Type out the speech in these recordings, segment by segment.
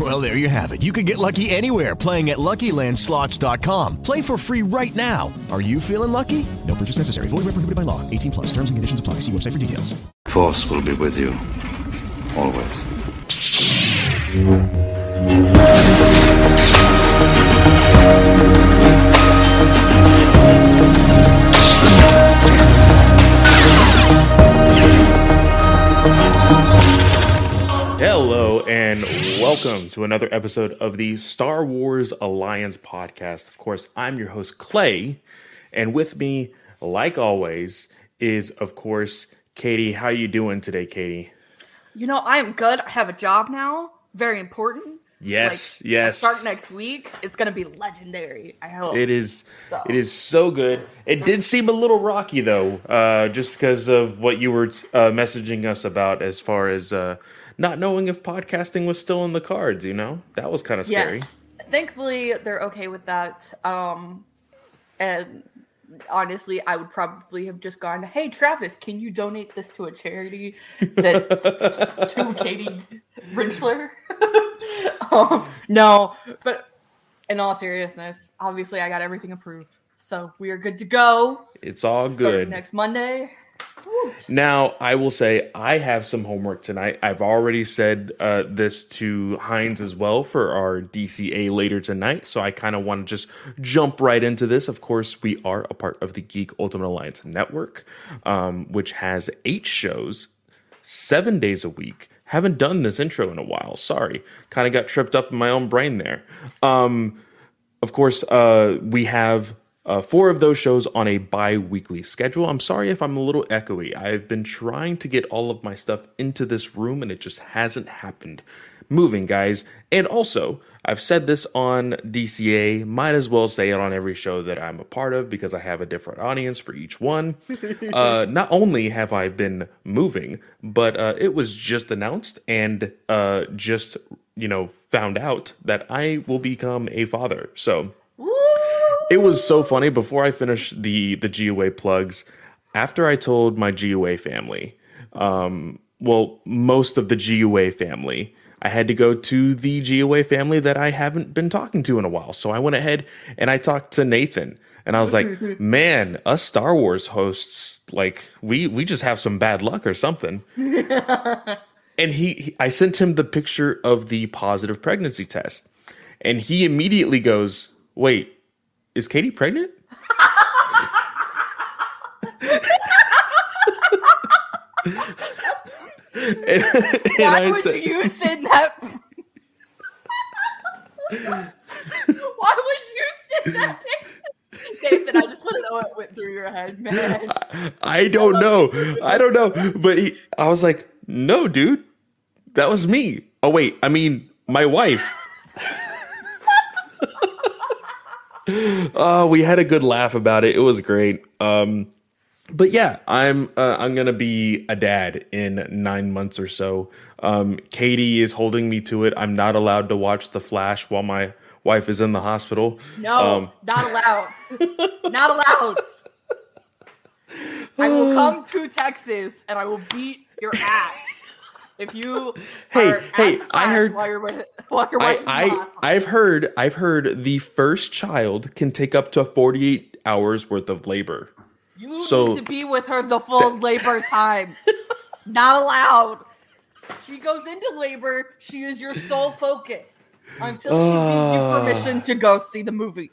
Well, there you have it. You can get lucky anywhere playing at LuckyLandSlots.com. Play for free right now. Are you feeling lucky? No purchase necessary. Void where prohibited by law. 18 plus. Terms and conditions apply. See website for details. Force will be with you. Always. Hello and welcome to another episode of the Star Wars Alliance podcast. Of course, I'm your host Clay, and with me, like always, is of course Katie. How are you doing today, Katie? You know, I am good. I have a job now. Very important. Yes, Like, yes. Start next week. It's gonna be legendary. I hope It is. So. It is so good. It did seem a little rocky though, uh, just because of what you were uh, messaging us about, as far as uh, not knowing if podcasting was still in the cards. You know, that was kind of scary. Yes. Thankfully, they're okay with that. Um, and honestly, I would probably have just gone, "Hey, Travis, can you donate this to a charity that's to Katie Rinchler?" um, no, but in all seriousness, obviously, I got everything approved, so we are good to go. It's all Start good. next Monday. Now, I will say I have some homework tonight. I've already said uh, this to Heinz as well for our DCA later tonight. So I kind of want to just jump right into this. Of course, we are a part of the Geek Ultimate Alliance Network, um, which has eight shows, seven days a week. Haven't done this intro in a while. Sorry. Kind of got tripped up in my own brain there. Um, of course, uh, we have uh, four of those shows on a bi weekly schedule. I'm sorry if I'm a little echoey. I've been trying to get all of my stuff into this room and it just hasn't happened. Moving, guys. And also, I've said this on DCA, might as well say it on every show that I'm a part of because I have a different audience for each one. uh, not only have I been moving, but uh, it was just announced and uh, just, you know, found out that I will become a father. So it was so funny before I finished the the GOA plugs. After I told my GOA family, um, well, most of the GOA family, I had to go to the GOA family that I haven't been talking to in a while. So I went ahead and I talked to Nathan, and I was like, "Man, us Star Wars hosts, like we we just have some bad luck or something." and he, he I sent him the picture of the positive pregnancy test, and he immediately goes, "Wait." Is Katie pregnant? and, and Why I would said, you send that? Why would you send that picture? Nathan, I just want to know what went through your head, man. I don't know. I don't know. But he, I was like, no, dude, that was me. Oh, wait, I mean, my wife. Oh, we had a good laugh about it. It was great. Um, but yeah, I'm uh, I'm gonna be a dad in nine months or so. Um, Katie is holding me to it. I'm not allowed to watch The Flash while my wife is in the hospital. No, Um, not allowed. not allowed. I will come to Texas and I will beat your ass if you. Hey, hey, I heard- while you're with while you're I, I I've heard I've heard the first child can take up to 48 hours worth of labor. you so- need to be with her the full labor time. not allowed. She goes into labor. She is your sole focus until she gives you Ah. permission to go see the movie.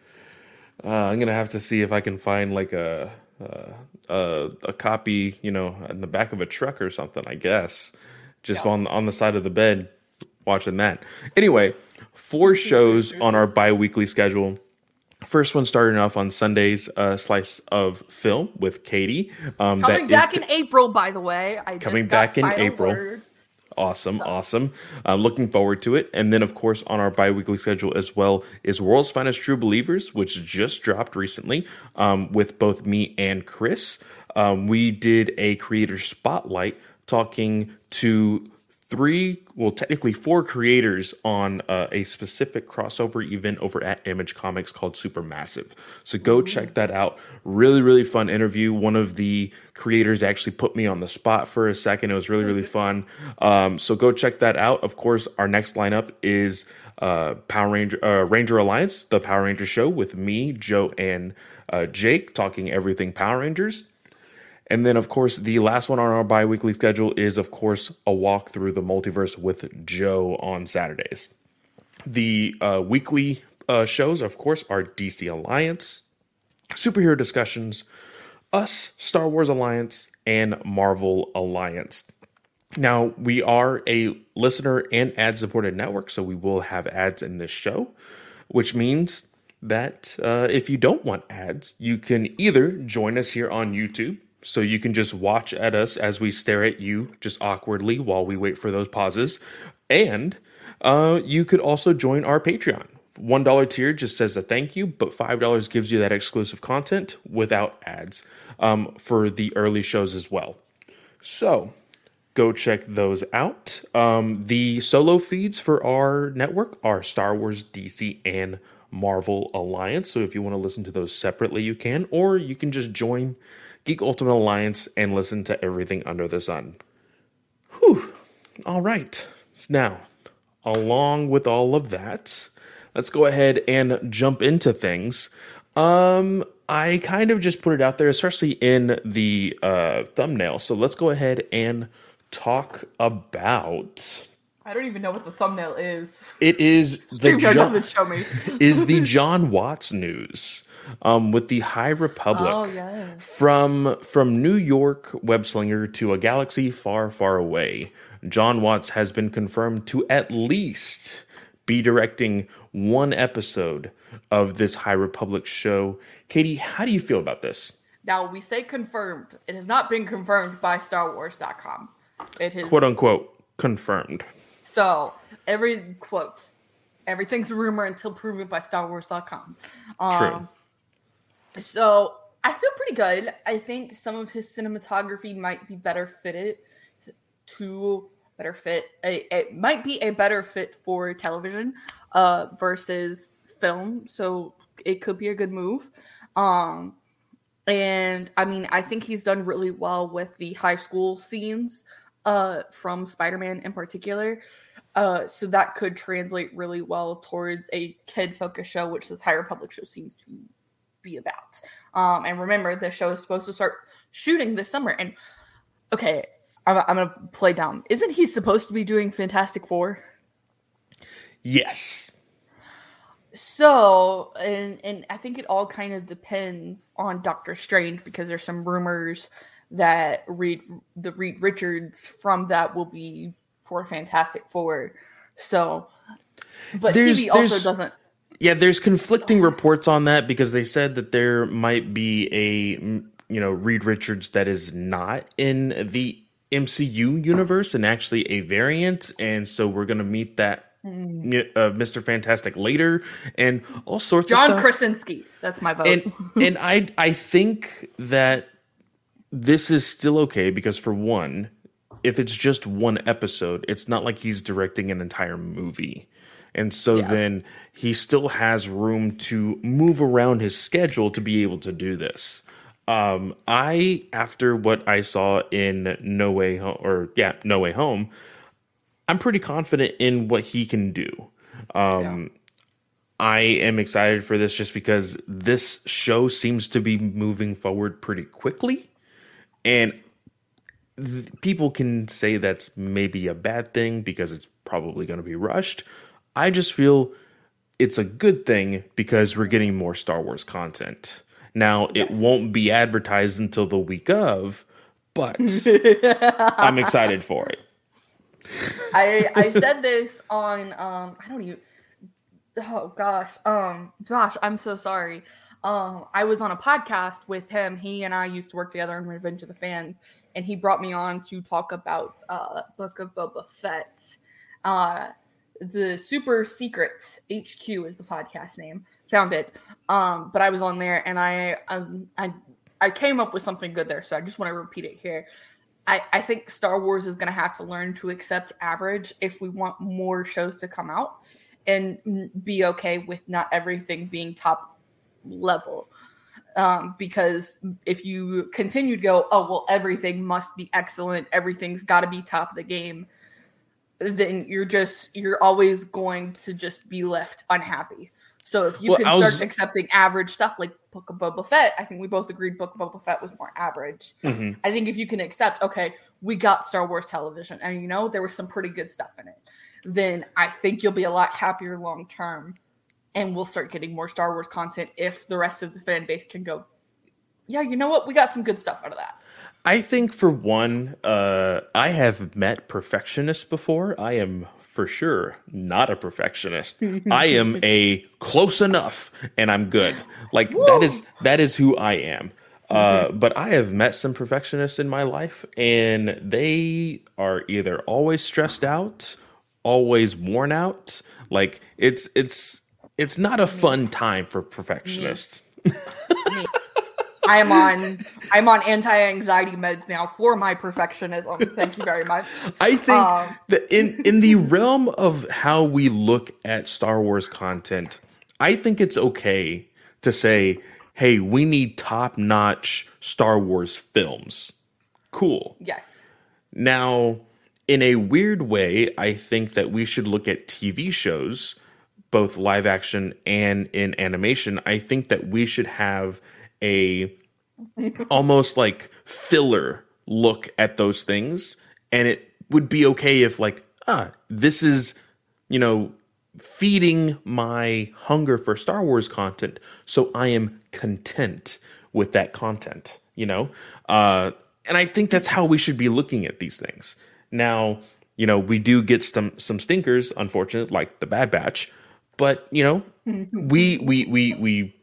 Uh, I'm gonna have to see if I can find like a uh, a a copy, you know, in the back of a truck or something. I guess just on on the side of the bed, watching that. Anyway, four shows on our bi-weekly schedule. First one starting off on Sundays, uh, slice of film with Katie. Um, Coming that is back in April, by the way. I coming back in April. word. Awesome, awesome. I'm looking forward to it. And then, of course, on our bi weekly schedule as well is World's Finest True Believers, which just dropped recently um, with both me and Chris. Um, we did a creator spotlight talking to three, well, technically four creators on uh, a specific crossover event over at Image Comics called Supermassive. So go check that out. Really, really fun interview. One of the creators actually put me on the spot for a second. It was really, really fun. Um, so go check that out. Of course, our next lineup is uh, Power Ranger uh, Ranger Alliance, the Power Ranger show with me, Joe, and uh, Jake talking everything Power Rangers. And then, of course, the last one on our bi weekly schedule is, of course, a walk through the multiverse with Joe on Saturdays. The uh, weekly uh, shows, of course, are DC Alliance, Superhero Discussions, Us, Star Wars Alliance, and Marvel Alliance. Now, we are a listener and ad supported network, so we will have ads in this show, which means that uh, if you don't want ads, you can either join us here on YouTube. So you can just watch at us as we stare at you just awkwardly while we wait for those pauses. And uh, you could also join our Patreon. $1 tier just says a thank you, but $5 gives you that exclusive content without ads um, for the early shows as well. So go check those out. Um, the solo feeds for our network are Star Wars, DC, and Marvel Alliance. So if you want to listen to those separately, you can, or you can just join Geek Ultimate Alliance and listen to everything under the sun. Whew. All right. Now, along with all of that, let's go ahead and jump into things. Um, I kind of just put it out there, especially in the uh, thumbnail. So let's go ahead and talk about. I don't even know what the thumbnail is. It is the John, doesn't show me. is the Jon Watts news um, with the High Republic Oh, yes. from from New York web slinger to a galaxy far, far away. Jon Watts has been confirmed to at least be directing one episode of this High Republic show. Katie, how do you feel about this? Now we say confirmed. It has not been confirmed by StarWars.com. It is Quote unquote confirmed. so every quote, everything's a rumor until proven by StarWars.com. Um, So I feel pretty good. I think some of his cinematography might be better fitted to better fit. It might be a better fit for television uh, versus film. So it could be a good move. Um, and I mean, I think he's done really well with the high school scenes uh, from Spider-Man in particular. Uh, so that could translate really well towards a kid-focused show, which this High Republic show seems to be about. Um, and remember, the show is supposed to start shooting this summer. And okay, I'm, I'm gonna play dumb. Isn't he supposed to be doing Fantastic Four? Yes. So, and and I think it all kind of depends on Doctor Strange because there's some rumors that Reed the Reed Richards from that will be for Fantastic Four. So, but There's- TV also there's- doesn't. Yeah, there's conflicting reports on that because they said that there might be a mm, you know Reed Richards that is not in the MCU universe and actually a variant, and so we're gonna meet that Mm. uh, Mr. Fantastic later and all sorts John of stuff. Krasinski. That's my vote. and and I I think that this is still okay because for one, if it's just one episode, it's not like he's directing an entire movie. And so Yeah. then he still has room to move around his schedule to be able to do this. Um, I after what I saw in No Way Home or yeah, No Way Home, I'm pretty confident in what he can do. Um, I am excited for this just because this show seems to be moving forward pretty quickly. And th- people can say that's maybe a bad thing because it's probably going to be rushed. I just feel it's a good thing because we're getting more Star Wars content. Now, it won't be advertised until the week of, but I'm excited for it. I I said this on um I don't even oh gosh um Josh I'm so sorry um I was on a podcast with him he and I used to work together in Revenge of the Fans and he brought me on to talk about uh Book of Boba Fett uh the Super Secret HQ is the podcast name. Found it. Um but I was on there and I um, I I came up with something good there. So I just want to repeat it here. I, I think Star Wars is going to have to learn to accept average if we want more shows to come out and be okay with not everything being top level. Um, because if you continue to go, oh, well, everything must be excellent, everything's got to be top of the game, then you're just, you're always going to just be left unhappy. So if you Well, can start was- accepting average stuff like Book of Boba Fett, I think we both agreed Book of Boba Fett was more average. Mhm. I think if you can accept, okay, we got Star Wars television, and you know there was some pretty good stuff in it, then I think you'll be a lot happier long term, and we'll start getting more Star Wars content if the rest of the fan base can go, yeah, you know what, we got some good stuff out of that. I think for one, uh, I have met perfectionists before. I am for sure not a perfectionist. I am a close enough, and I'm good. Like that is that is who I am. Uh, but I have met some perfectionists in my life, and they are either always stressed out, always worn out. Like it's it's it's not a fun time for perfectionists. I am on I'm on anti-anxiety meds now for my perfectionism. Thank you very much. I think Um, that in in the realm of how we look at Star Wars content, I think it's okay to say, "Hey, we need top-notch Star Wars films." Cool. Yes. Now, in a weird way, I think that we should look at TV shows, both live action and in animation. I think that we should have a almost like filler look at those things. And it would be okay if, like, ah, this is, you know, feeding my hunger for Star Wars content. So I am content with that content, you know? Uh, and I think that's how we should be looking at these things. Now, you know, we do get some some stinkers, unfortunate, like the Bad Batch, but you know, we we we we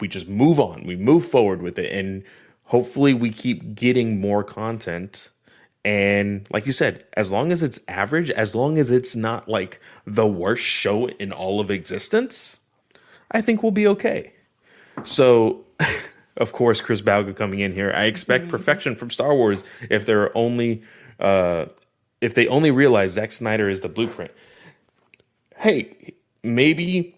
we just move on. We move forward with it, and hopefully, we keep getting more content. And like you said, as long as it's average, as long as it's not like the worst show in all of existence, I think we'll be okay. So, of course, Chris Bauga coming in here. I expect perfection from Star Wars if they're only uh, if they only realize Zack Snyder is the blueprint. Hey, maybe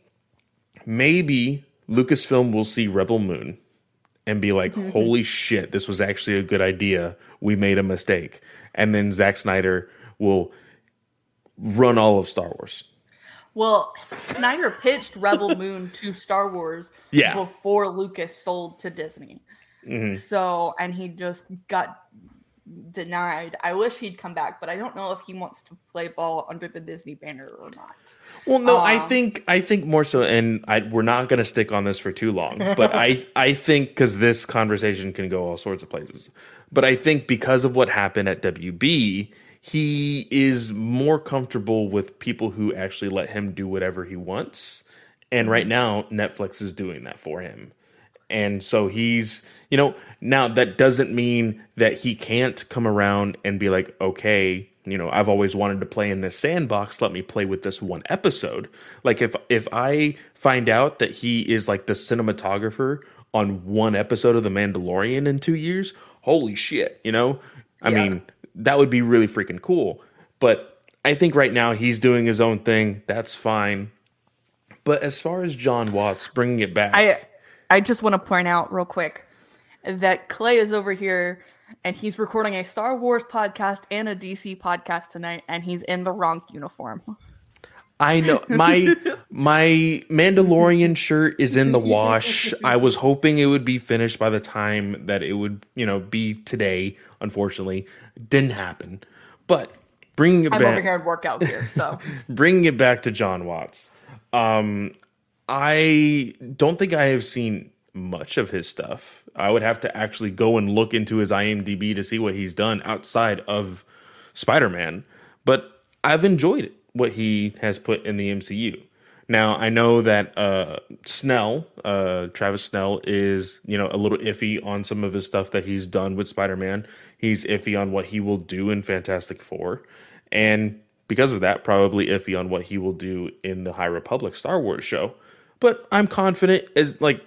maybe Lucasfilm will see Rebel Moon and be like, Mhm. "Holy shit, this was actually a good idea. We made a mistake." And then Zack Snyder will run all of Star Wars. Well, Snyder pitched Rebel Moon to Star Wars Yeah. before Lucas sold to Disney. Mhm. So, and he just got denied. I wish he'd come back, but I don't know if he wants to play ball under the Disney banner or not. Well, no, I Um, think I think more so, and I, we're not going to stick on this for too long. But I I think because this conversation can go all sorts of places. But I think because of what happened at WB, he is more comfortable with people who actually let him do whatever he wants. And right now, Netflix is doing that for him. And so he's, you know, now that doesn't mean that he can't come around and be like, okay, you know, I've always wanted to play in this sandbox. Let me play with this one episode. Like if if I find out that he is like the cinematographer on one episode of The Mandalorian in two years, holy shit, you know? I Yeah. mean, that would be really freaking cool. But I think right now he's doing his own thing. That's fine. But as far as Jon Watts bringing it back, I I just want to point out real quick that Clay is over here and he's recording a Star Wars podcast and a DC podcast tonight, and he's in the wrong uniform. I know my my Mandalorian shirt is in the wash. I was hoping it would be finished by the time that it would, you know, be today. Unfortunately, didn't happen. But bringing it I'm back, over here workout gear, so bringing it back to Jon Watts. Um, I don't think I have seen much of his stuff. I would have to actually go and look into his IMDb to see what he's done outside of Spider-Man. But I've enjoyed what he has put in the MCU. Now I know that uh, Snell, uh, Travis Snell, is you know a little iffy on some of his stuff that he's done with Spider-Man. He's iffy on what he will do in Fantastic Four, and because of that, probably iffy on what he will do in the High Republic Star Wars show. But I'm confident as like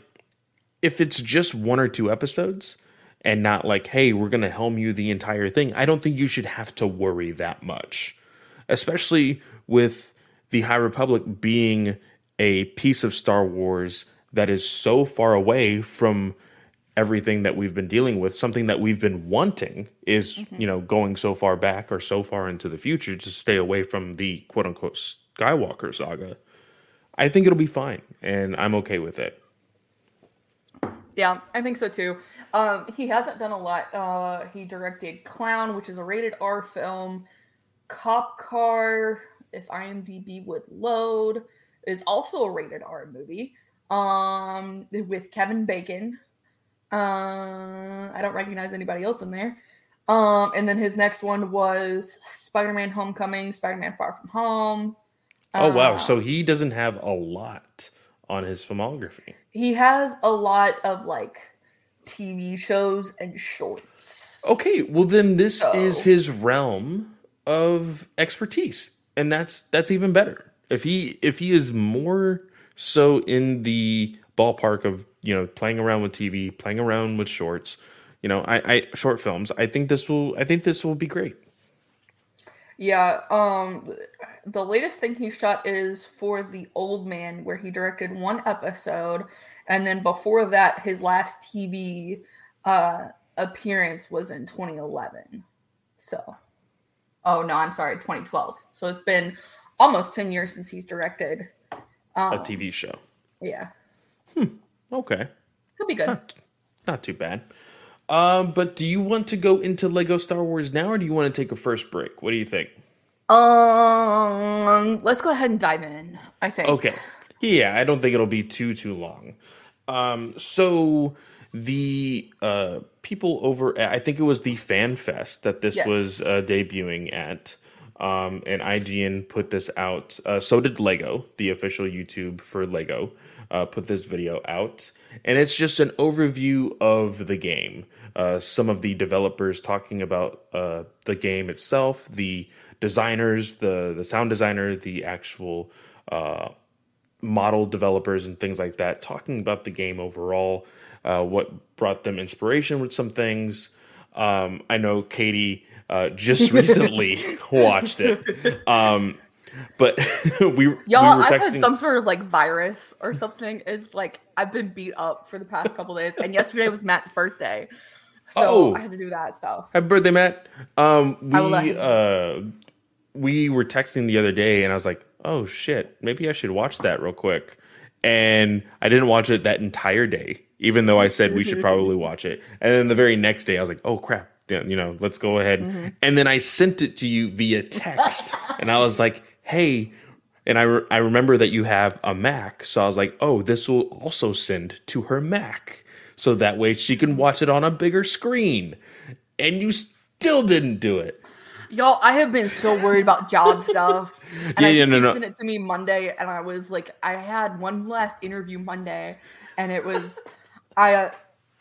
if it's just one or two episodes and not like, hey, we're gonna helm you the entire thing, I don't think you should have to worry that much. Especially with the High Republic being a piece of Star Wars that is so far away from everything that we've been dealing with something that we've been wanting is mm-hmm. you know going so far back or so far into the future to stay away from the quote unquote skywalker saga i think it'll be fine and i'm okay with it yeah, I think so too. Um, he hasn't done a lot. Uh, he directed Clown, which is a rated R film. Cop Car, if IMDb would load, is also a rated R movie. Um, with Kevin Bacon. Uh, I don't recognize anybody else in there. Um, and then his next one was Spider-Man: Homecoming, Spider-Man: Far From Home. Oh wow. Uh, so he doesn't have a lot on his filmography. He has a lot of like TV shows and shorts. okay well then this So- is his realm of expertise and that's that's even better. If he if he is more so in the ballpark of you know playing around with tv playing around with shorts you know i i short films i think this will i think this will be great Yeah, um the latest thing he shot is for The Old Man where he directed one episode and then before that his last TV uh appearance was in 2011. So Oh no, I'm sorry, 2012. So it's been almost 10 years since he's directed um, a TV show. Yeah. Okay. He'll be good. Not, not too bad. Um, but do you want to go into Lego Star Wars now, or do you want to take a first break? What do you think? Um, let's go ahead and dive in. I think. Okay. Yeah, I don't think it'll be too too long. Um, so the uh people over at, I think it was the Fan Fest that this Yes. was uh, debuting at. Um, and IGN put this out. Uh, so did Lego, the official YouTube for Lego, uh, put this video out. And it's just an overview of the game. Uh, some of the developers talking about uh, the game itself, the designers, the the sound designer, the actual uh, model developers and things like that, talking about the game overall, uh, what brought them inspiration with some things. Um, I know Katie uh, just recently watched it, um, but we, Y'all, we I've had some sort of like virus or something. It's like I've been beat up for the past couple days, and yesterday was Matt's birthday, so Oh. I had to do that stuff. Happy birthday, Matt. Um, I will let we uh, we were texting the other day, and I was like, "Oh shit, maybe I should watch that real quick." And I didn't watch it that entire day, even though I said we should probably watch it. And then the very next day, I was like, "Oh crap, you know, let's go ahead." Mm-hmm. And then I sent it to you via text, and I was like, "Hey." And I, re- I remember that you have a Mac, so I was like, "Oh, this will also send to her Mac, so that way she can watch it on a bigger screen." And you still didn't do it. Y'all, I have been so worried about job stuff. And Yeah, I yeah, no, no. sent it to me Monday, and I was like, I had one last interview Monday, and it was, I, uh,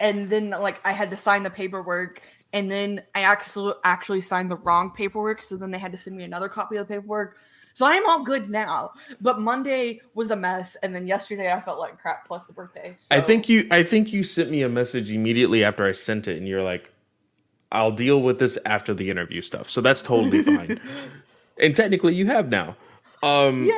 and then like I had to sign the paperwork, and then I actually actually signed the wrong paperwork, so then they had to send me another copy of the paperwork. So I am all good now, but Monday was a mess, and then yesterday I felt like crap. Plus the birthday. So. I think you I think you sent me a message immediately after I sent it and you're like I'll deal with this after the interview stuff. So that's totally fine. and technically you have now. Um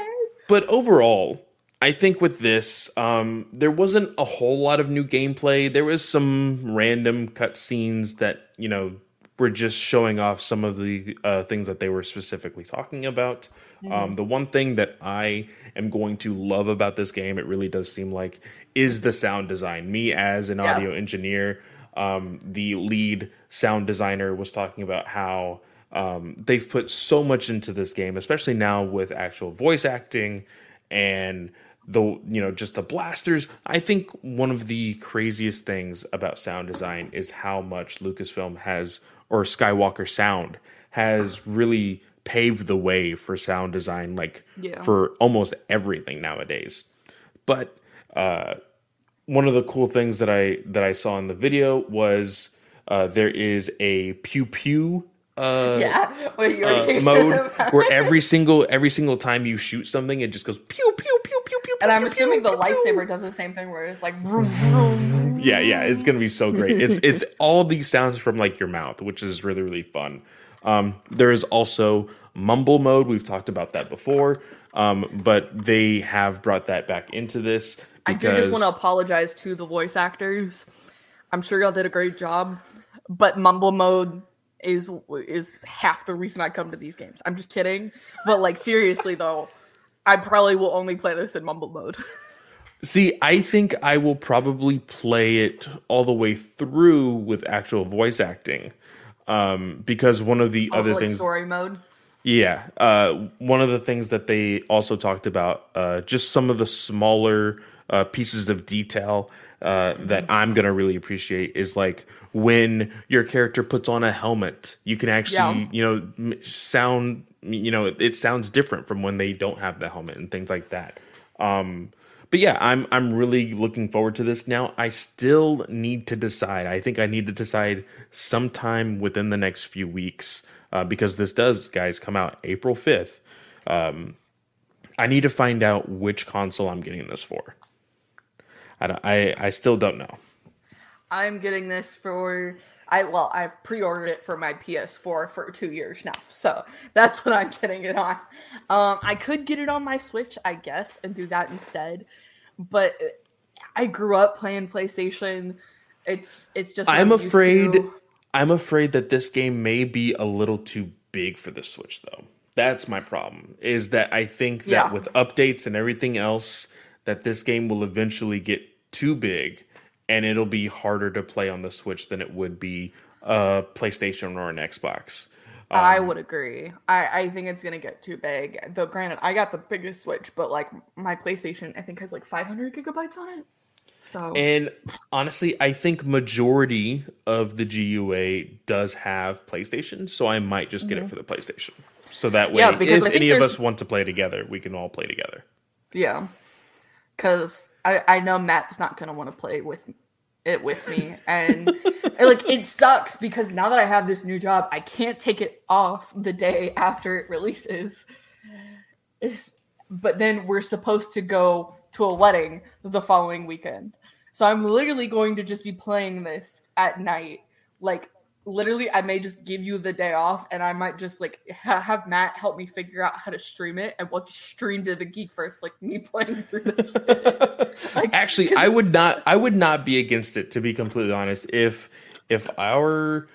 but overall, I think with this, um, there wasn't a whole lot of new gameplay. There was some random cutscenes that, you know, were just showing off some of the uh, things that they were specifically talking about. Um, the one thing that I am going to love about this game, it really does seem like, is the sound design. Me as an Yeah. audio engineer, um, the lead sound designer was talking about how um, they've put so much into this game, especially now with actual voice acting and the you know just the blasters. I think one of the craziest things about sound design is how much Lucasfilm has or Skywalker Sound has really paved the way for sound design, like Yeah. for almost everything nowadays. But uh, one of the cool things that I that I saw in the video was uh, there is a pew pew uh, Yeah. Wait, uh, mode where every single every single time you shoot something, it just goes pew pew pew pew pew. And I'm assuming pew, the pew, pew. lightsaber does the same thing, where it's like. vroom, vroom. Yeah, yeah, it's gonna be so great. It's it's all these sounds from like your mouth, which is really really fun. Um, there is also mumble mode. We've talked about that before, um, but they have brought that back into this. I do just want to apologize to the voice actors. I'm sure y'all did a great job, but mumble mode is is half the reason I come to these games. I'm just kidding, but like seriously though, I probably will only play this in mumble mode. See, I think I will probably play it all the way through with actual voice acting, um, because one of the Of, other like things, story mode. yeah, uh, one of the things that they also talked about, uh, just some of the smaller uh, pieces of detail uh, that I'm gonna really appreciate is like when your character puts on a helmet, you can actually, Yeah. you know, sound, you know, it, it sounds different from when they don't have the helmet and things like that. Um, but yeah, I'm I'm really looking forward to this now. I still need to decide. I think I need to decide sometime within the next few weeks uh, because this does, guys, come out April 5th. Um, I need to find out which console I'm getting this for. I, don't- I, I still don't know. I'm getting this for I well, I've pre-ordered it for my PS4 for two years now, so that's what I'm getting it on. Um, I could get it on my Switch, I guess, and do that instead. But I grew up playing PlayStation. It's it's just I'm afraid. to. I'm afraid that this game may be a little too big for the Switch, though. That's my problem. Is that I think that Yeah. with updates and everything else, that this game will eventually get too big, and it'll be harder to play on the Switch than it would be a PlayStation or an Xbox. I Um, would agree. I, I think it's gonna get too big. Though, granted, I got the biggest Switch, but like my PlayStation, I think has like 500 gigabytes on it. So And honestly, I think majority of the GUA does have PlayStation, so I might just get it Mhm. for the PlayStation. So that way, Yeah, if I any of us want to play together, we can all play together. Yeah, because I I know Matt's not gonna want to play with it with me, and like it sucks because now that I have this new job, I can't take it off the day after it releases. Is but then we're supposed to go to a wedding the following weekend, so I'm literally going to just be playing this at night, like. Literally, I may just give you the day off, and I might just like ha- have Matt help me figure out how to stream it, and we'll stream to the geek first, like me playing through the Actually, I would not. I would not be against it. To be completely honest, if if our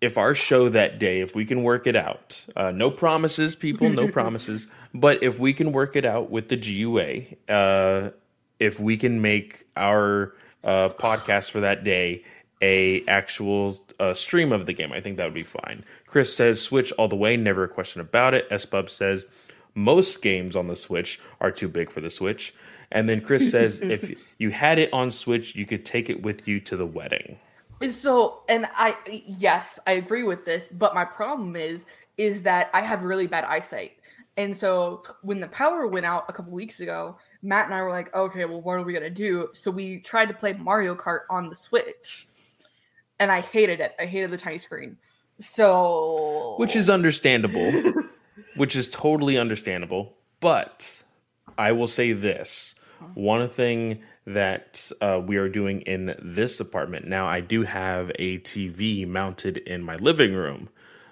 if our show that day, if we can work it out, uh, no promises, people, no promises. But if we can work it out with the GUA, uh, if we can make our uh, podcast for that day a actual uh, stream of the game, I think that would be fine. Chris says Switch all the way, never a question about it. Sbub says most games on the Switch are too big for the Switch. And then Chris says if you had it on Switch, you could take it with you to the wedding. So, and I yes, I agree with this, but my problem is is that I have really bad eyesight. And so when the power went out a couple weeks ago, Matt and I were like, okay, well, what are we gonna do? So we tried to play Mario Kart on the Switch, and I hated it. I hated the tiny screen. So, which is understandable, which is totally understandable. But I will say this: one thing that uh, we are doing in this apartment now, I do have a TV mounted in my living room,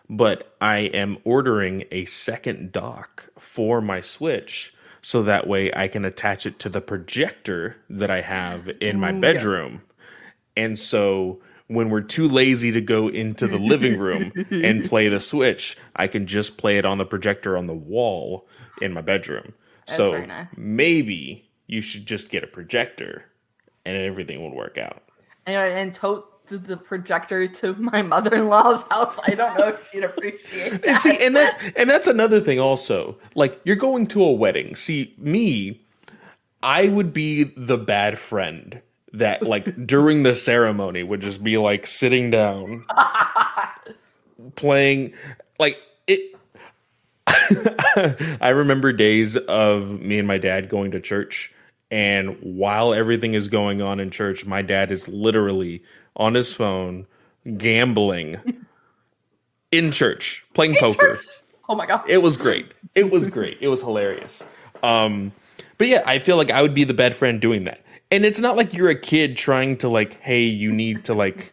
but I am ordering a second dock for my Switch. So that way I can attach it to the projector that I have in my bedroom. And so when we're too lazy to go into the living room and play the Switch, I can just play it on the projector on the wall in my bedroom. That's so nice. maybe you should just get a projector and everything would work out. and, uh, and tote the, projector to my mother in law's house. I don't know if she'd appreciate that. And see, and that and that's another thing also. Like you're going to a wedding. See, me, I would be the bad friend that like during the ceremony would just be like sitting down playing like it I remember days of me and my dad going to church and while everything is going on in church, my dad is literally on his phone gambling in church, playing poker. oh my god, It was great. It was great. It was hilarious. Um, but yeah, I feel like I would be the bad friend doing that. And it's not like you're a kid trying to like, hey, you need to like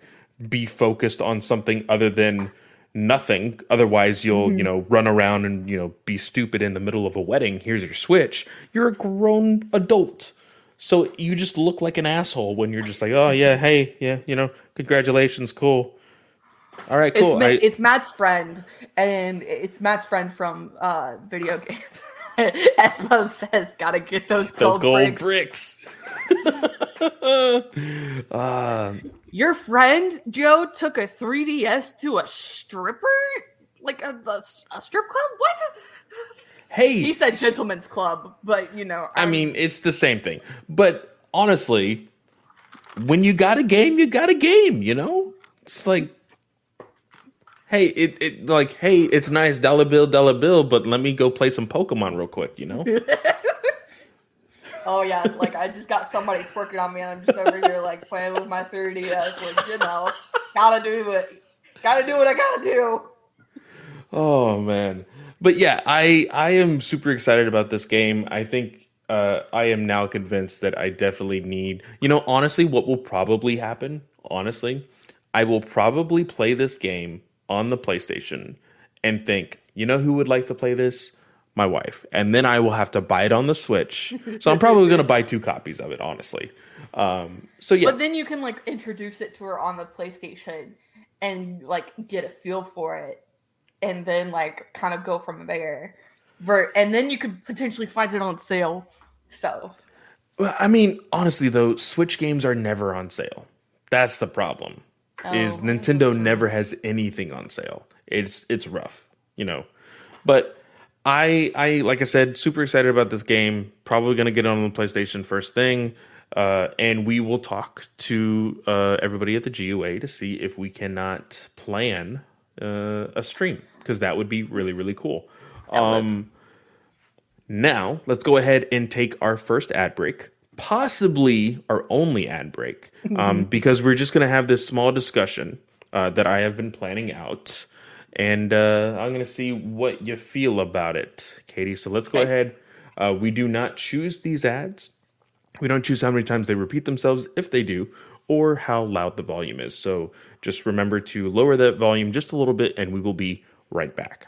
be focused on something other than nothing. Otherwise, you'll you know run around and you know be stupid in the middle of a wedding. Here's your switch. You're a grown adult. So you just look like an asshole when you're just like, oh yeah, hey, yeah, you know, congratulations, cool. All right, It's, cool. Ma- I- it's Matt's friend, and it's Matt's friend from uh, video games. Espo says, "Gotta get those those gold, gold bricks." bricks. Um, Your friend Joe took a 3ds to a stripper, like a, a, a strip club. What? hey, He said gentleman's club, but you know, I mean, it's the same thing. But honestly, when you got a game, you got a game, you know? It's like hey, it, it like, hey, it's nice, dollar bill, dollar bill, but let me go play some Pokemon real quick, you know? oh yeah, like I just got somebody twerking on me, and I'm just over here like playing with my 3ds. Like you know, gotta do it. Gotta do what I gotta do. Oh man. But yeah, I I am super excited about this game. I think uh, I am now convinced that I definitely need. You know, honestly, what will probably happen? Honestly, I will probably play this game on the PlayStation and think, you know who would like to play this? My wife. And then I will have to buy it on the Switch. So I'm probably going to buy two copies of it, honestly. Um, so yeah. But then you can like introduce it to her on the PlayStation and like get a feel for it and then like kind of go from there. Ver- and then you could potentially find it on sale. So Well, I mean, honestly though, Switch games are never on sale. That's the problem. Is Oh, Nintendo never has anything on sale. It's it's rough, you know. But I I like I said, super excited about this game. Probably gonna get on the PlayStation first thing. Uh, and we will talk to uh, everybody at the GUA to see if we cannot plan uh, a stream because that would be really really cool. Um, now, let's go ahead and take our first ad break, possibly our only ad break, um, because we're just going to have this small discussion uh, that I have been planning out. And uh, I'm going to see what you feel about it, Katie. So let's go ahead. Uh, we do not choose these ads. We don't choose how many times they repeat themselves, if they do, or how loud the volume is. So just remember to lower that volume just a little bit, and we will be right back.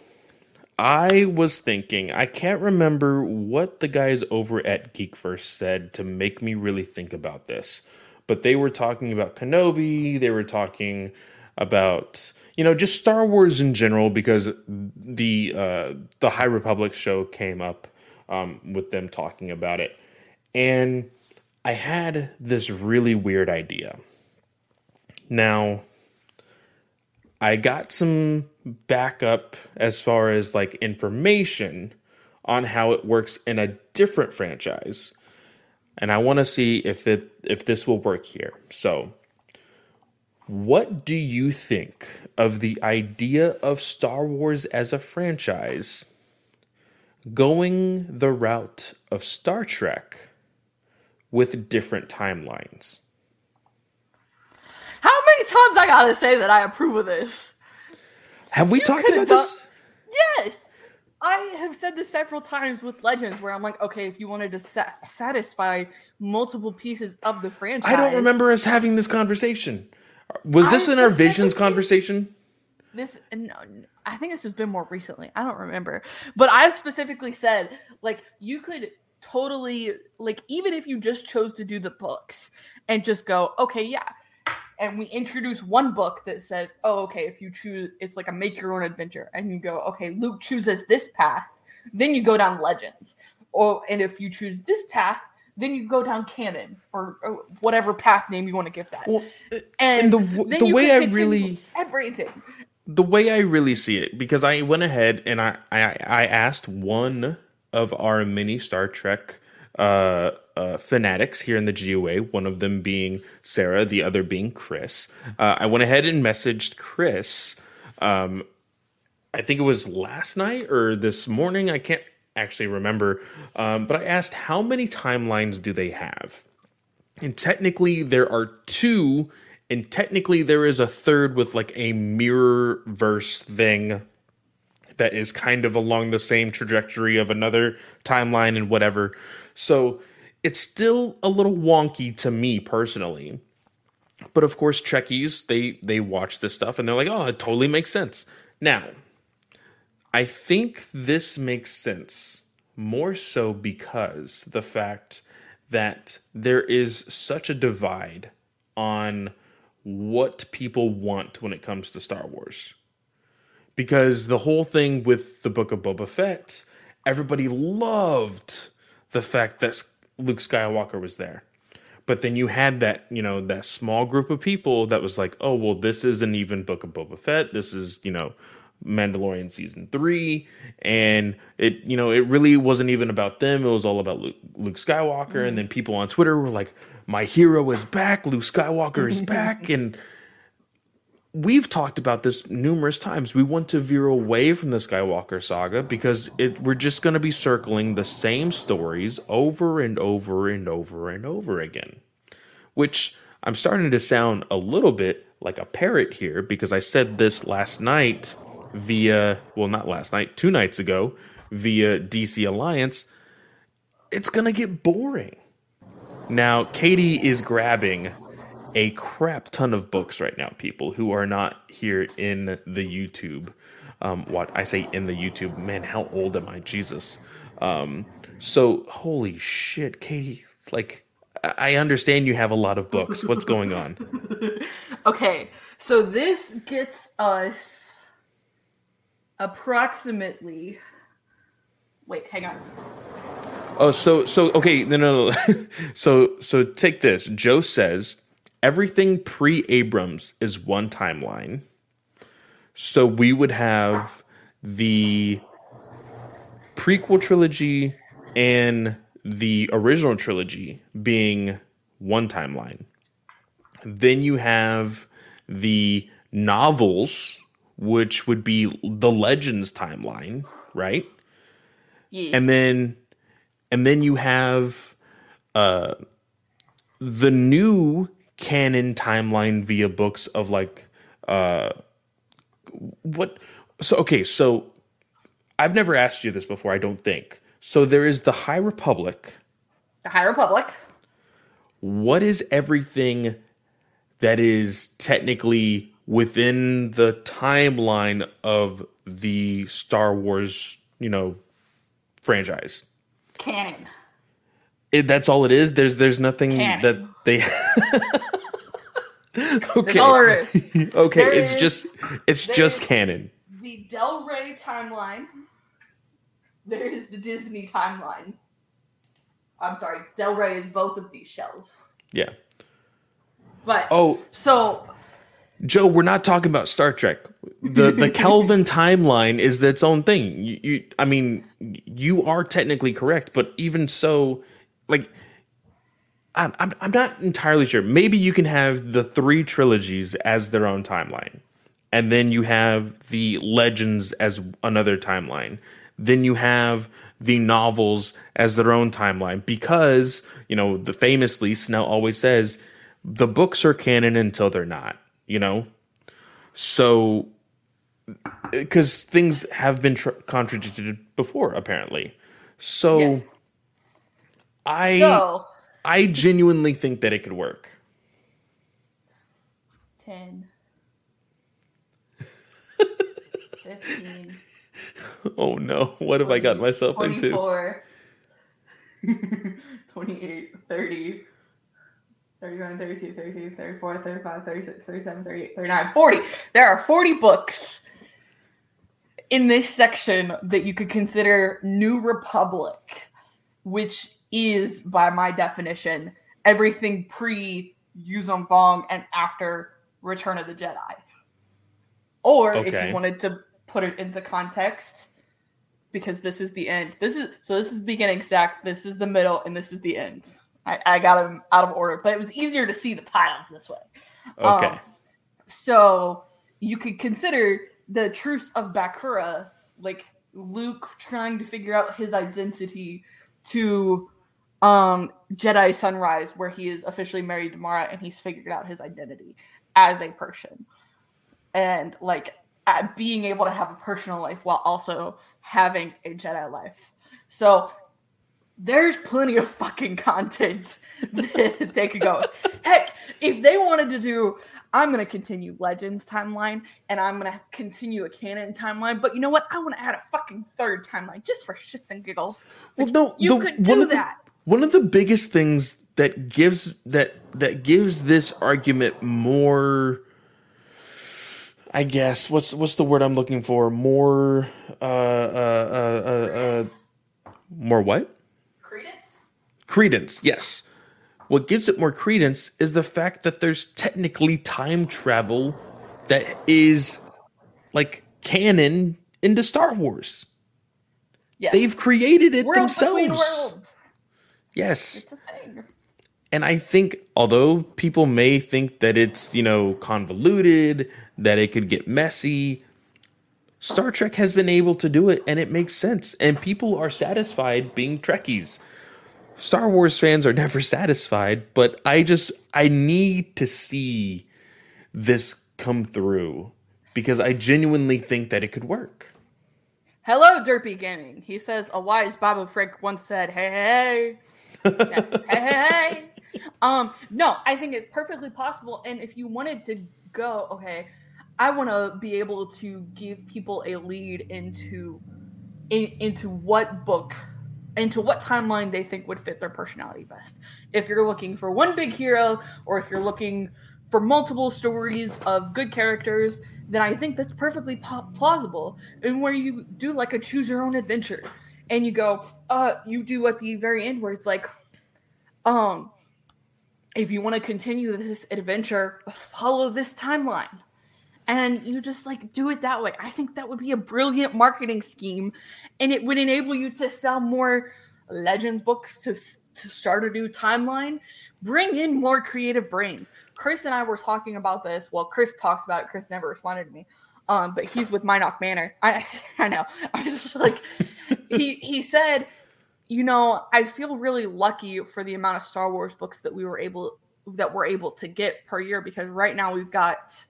I was thinking, I can't remember what the guys over at Geekverse said to make me really think about this, but they were talking about Kenobi, they were talking about you know just Star Wars in general because the uh, the High Republic show came up um, with them talking about it, and I had this really weird idea. Now, I got some backup as far as like information on how it works in a different franchise. And I want to see if it if this will work here. So, what do you think of the idea of Star Wars as a franchise going the route of Star Trek with different timelines? how many times I gotta say that I approve of this? Have we You talked about this? Yes. I have said this several times with Legends, where I'm like, okay, if you wanted to sa- satisfy multiple pieces of the franchise, I don't remember us having this conversation. Was this I in our Visions conversation? This no, I think this has been more recently. I don't remember, but I've specifically said like you could totally like even if you just chose to do the books and just go okay yeah and we introduce one book that says oh okay if you choose it's like a make your own adventure. And you go okay luke chooses this path. Then you go down legends. Or and if you choose this path then you go down canon or, or whatever path name you want to give that. And, and the the way I really- everything. The way I really see it, because I went ahead and I I, I asked one of our mini Star Trek uh, uh, fanatics here in the GOA, one of them being Sarah, the other being Chris. Uh, I went ahead and messaged Chris. Um, I think it was last night or this morning. I can't actually remember, um, but I asked how many timelines do they have, and technically there are two and technically there is a third with like a mirror verse thing that is kind of along the same trajectory of another timeline and whatever. So it's still a little wonky to me personally. But of course, Trekkies they they watch this stuff and they're like, "Oh, it totally makes sense." Now, I think this makes sense more so because the fact that there is such a divide on what people want when it comes to Star Wars. Because the whole thing with the Book of Boba Fett, everybody loved the fact that Luke Skywalker was there. But then you had that, you know, that small group of people that was like, oh, well, this isn't even Book of Boba Fett. This is, you know, Mandalorian season three, and it you know it really wasn't even about them. It was all about Luke, Luke Skywalker, and mm-hmm. then people on Twitter were like, "My hero is back. Luke Skywalker is back," and we've talked about this numerous times. We want to veer away from the Skywalker saga because it, we're just going to be circling the same stories over and over and over and over again. Which I'm starting to sound a little bit like a parrot here because I said this last night via, well, not last night, two nights ago via DC Alliance. It's going to get boring. Now, Katie is grabbing a crap ton of books right now, people who are not here in the YouTube. Um, what I say in the YouTube, man, how old am I? Jesus. Um, so, holy shit, Katie, like, I I understand you have a lot of books. What's going on? Okay, so this gets us approximately. Wait, hang on. Oh, so so okay, no no no. so so take this. Joe says everything pre Abrams is one timeline. So we would have the prequel trilogy and the original trilogy being one timeline. Then you have the novels, which would be the Legends timeline, right? Yes. And then and then you have uh the new canon timeline via books of like uh what so okay so i've never asked you this before i don't think so there is the high republic The High Republic. what is everything that is technically within the timeline of the star wars you know franchise Canon. It, that's all it is there's there's nothing that they okay That's all there is. okay There it's is- just it's just canon The Del Rey timeline. There is the Disney timeline. I'm sorry, Del Rey is both of these shelves. yeah But oh so joe we're not talking about star trek the the kelvin timeline is its own thing you, you i mean you are technically correct but even so like I'm, I'm not entirely sure. Maybe you can have the three trilogies as their own timeline and then you have the legends as another timeline. Then you have the novels as their own timeline because you know the famously snell always says the books are canon until they're not you know? So uh, because things have been tr- contradicted before apparently. So Yes. I So- i genuinely think that it could work. 10 15 oh no. What have i gotten myself into? 24 28 30 31 32 33 34 35 36 37 38 39 40 there are 40 books in this section that you could consider new republic which is by my definition everything pre Yuuzhan Vong and after Return of the Jedi. Or if you wanted to put it into context, because this is the end. This is so this is the beginning stack, this is the middle, and this is the end. I, I got them out of order, but it was easier to see the piles this way. okay Um, so you could consider the truce of Bakura, like Luke trying to figure out his identity to um Jedi Sunrise, where he is officially married to Mara and he's figured out his identity as a person. And like being able to have a personal life while also having a Jedi life. So there's plenty of fucking content that they could go. Heck, if they wanted to do, I'm gonna continue Legends timeline and I'm gonna continue a canon timeline, but you know what? I want to add a fucking third timeline just for shits and giggles. well no you the- could do that. One of the biggest things that gives that that gives this argument more I guess what's what's the word I'm looking for? More uh uh uh uh, uh more what? Credence? Credence, yes. What gives it more credence is the fact that there's technically time travel that is like canon into Star Wars. Yes. They've created it themselves. Yes. It's a thing. And I think, although people may think that it's, you know, convoluted, that it could get messy, Star Trek has been able to do it and it makes sense. And people are satisfied being Trekkies. Star Wars fans are never satisfied, but I just, I need to see this come through because I genuinely think that it could work. Hello, Derpy Gaming. He says a wise Boba Frick once said, "Hey, hey, yes, hey, hey, hey." Um, no, I think it's perfectly possible. And if you wanted to go, okay, I want to be able to give people a lead into in, into what book, into what timeline they think would fit their personality best. If you're looking for one big hero, or if you're looking for multiple stories of good characters, then I think that's perfectly po- plausible. And where you do like a choose your own adventure, and you go, uh, you do at the very end where it's like, um, if you want to continue this adventure, follow this timeline. And you just like do it that way. I think that would be a brilliant marketing scheme, and it would enable you to sell more Legends books to to start a new timeline. Bring in more creative brains. Chris and I were talking about this. Well, Chris talks about it. Chris never responded to me, um, but he's with Mynock Manor. I I know. I was just like, he he said you know, I feel really lucky for the amount of Star Wars books that we were able that we're able to get per year because right now we've got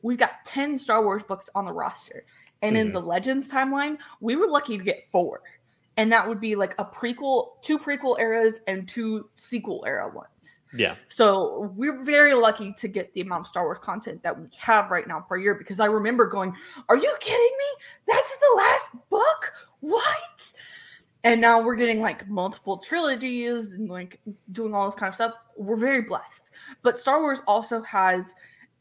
we've got 10 Star Wars books on the roster. And in Mhm. the Legends timeline, we were lucky to get four. And that would be like a prequel, two prequel eras and two sequel era ones. Yeah. So we're very lucky to get the amount of Star Wars content that we have right now per year because I remember going, Are you kidding me? That's the last book? What? And now we're getting like multiple trilogies and like doing all this kind of stuff. We're very blessed. But Star Wars also has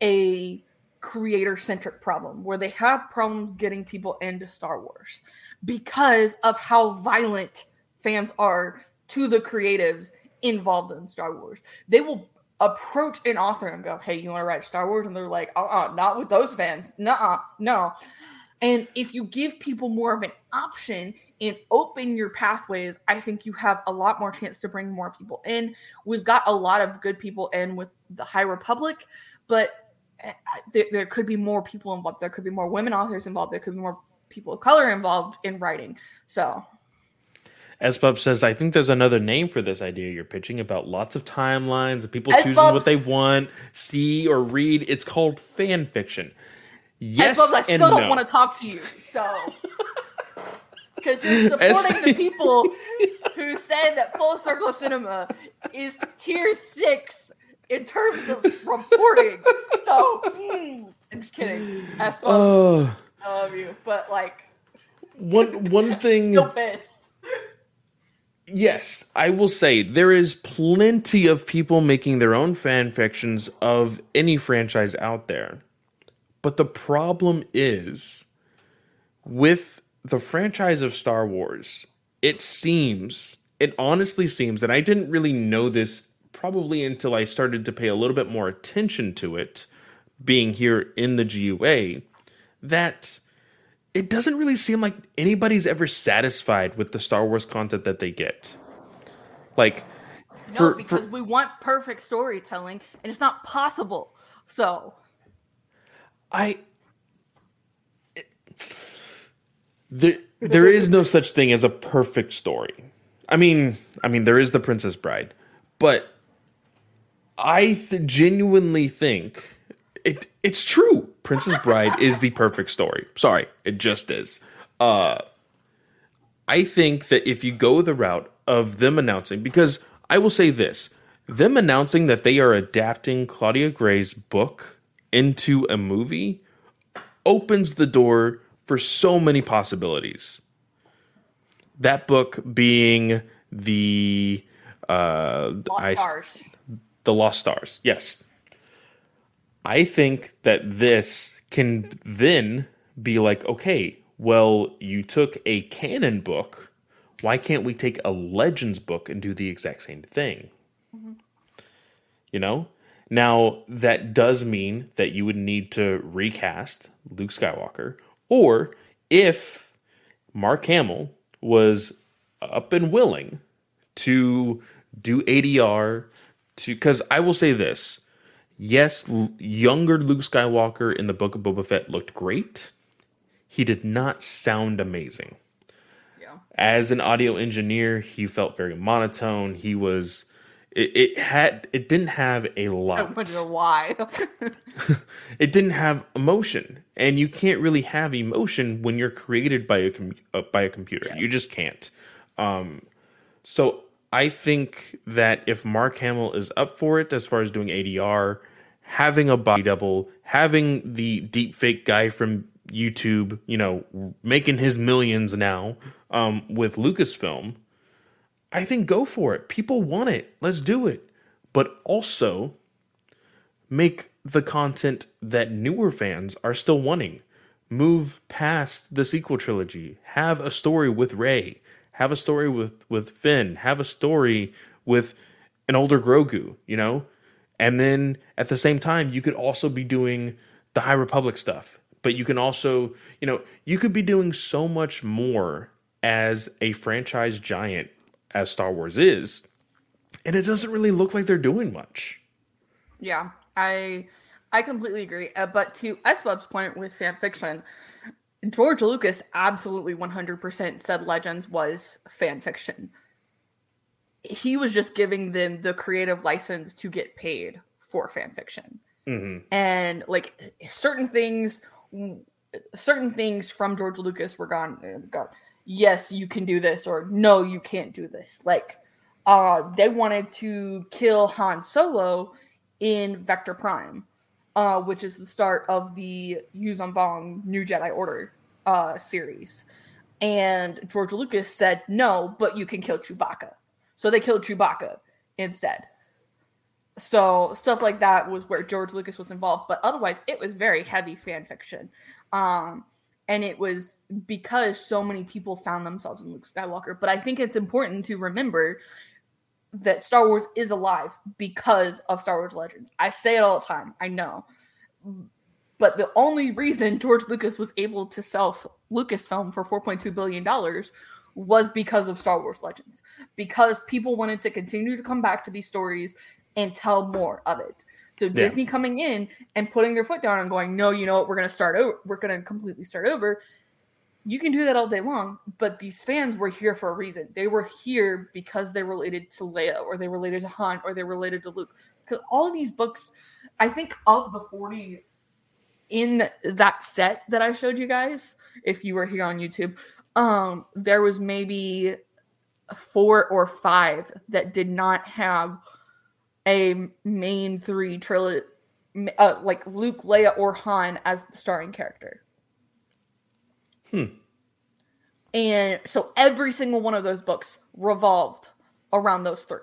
a creator centric problem where they have problems getting people into Star Wars because of how violent fans are to the creatives involved in Star Wars. They will approach an author and go, Hey, you want to write Star Wars? And they're like, uh uh not with those fans. Nuh no. And if you give people more of an option and open your pathways, I think you have a lot more chance to bring more people in. We've got a lot of good people in with the High Republic, but Eh, there, there could be more people involved. There could be more women authors involved. There could be more people of color involved in writing. So Espub says, I think there's another name for this idea you're pitching about lots of timelines and people Espub's- choosing what they want, see or read. It's called fan fiction. Yes, Yes, I still don't want to talk to you. So because you're supporting the people who said that Full Circle Cinema is tier six in terms of reporting. So mm, I'm just kidding. As well, Oh. I love you, but like One one thing still pissed. Yes, I will say there is plenty of people making their own fan fictions of any franchise out there. But the problem is with the franchise of Star Wars, it seems, it honestly seems, and I didn't really know this probably until I started to pay a little bit more attention to it, being here in the GUA, that it doesn't really seem like anybody's ever satisfied with the Star Wars content that they get. Like, No, for, because for we want perfect storytelling, and it's not possible. So I, there, there is no such thing as a perfect story. I mean, I mean, there is the Princess Bride, but I th- genuinely think it. It's true. Princess Bride is the perfect story. Sorry, it just is. Uh, I think that if you go the route of them announcing, because I will say this, them announcing that they are adapting Claudia Gray's book into a movie opens the door for so many possibilities. That book being the uh, Lost I- Stars. The Lost Stars. Yes. I think that this can then be like, okay, well, you took a canon book. Why can't we take a Legends book and do the exact same thing? Mm-hmm. You know? Now, that does mean that you would need to recast Luke Skywalker or if Mark Hamill was up and willing to do ADR to because I will say this. Yes, l- younger Luke Skywalker in the Book of Boba Fett looked great. He did not sound amazing. Yeah. As an audio engineer, he felt very monotone. He was it, it had it didn't have a lot wonder why. it didn't have emotion and you can't really have emotion when you're created by a com- uh, by a computer you just can't um so i think that if mark hamill is up for it as far as doing adr having a body double having the deep fake guy from youtube you know making his millions now um with lucasfilm i think go for it people want it let's do it but also make the content that newer fans are still wanting. Move past the sequel trilogy. Have a story with Rey. Have a story with with Finn. Have a story with an older Grogu. You know, and then at the same time, you could also be doing the High Republic stuff. But you can also, you know, you could be doing so much more as a franchise giant as Star Wars is, and it doesn't really look like they're doing much. Yeah, I I completely agree. Uh, but to SBub's point with fan fiction, George Lucas absolutely 100% said Legends was fan fiction. He was just giving them the creative license to get paid for fan fiction. Mm-hmm. And like certain things certain things from George Lucas were gone. Yes, you can do this or no, you can't do this. Like uh they wanted to kill Han Solo in Vector Prime, uh, which is the start of the Yuuzhan Vong New Jedi Order uh, series. And George Lucas said, no, but you can kill Chewbacca. So they killed Chewbacca instead. So stuff like that was where George Lucas was involved. But otherwise, it was very heavy fan fiction. Um, and it was because so many people found themselves in Luke Skywalker. But I think it's important to remember that Star Wars is alive because of Star Wars Legends. I say it all the time. I know. But the only reason George Lucas was able to sell Lucasfilm for 4.2 billion dollars was because of Star Wars Legends. Because people wanted to continue to come back to these stories and tell more of it. So Yeah. Disney coming in and putting their foot down and going, "No, you know what? We're going to start over. We're going to completely start over." you can do that all day long, but these fans were here for a reason. They were here because they related to Leia or they related to Han or they related to Luke. Because all of these books, I think of the 40 in that set that I showed you guys, if you were here on YouTube, um, there was maybe four or five that did not have a main three trilogy, uh, like Luke, Leia, or Han as the starring character. Hmm. And so every single one of those books revolved around those three.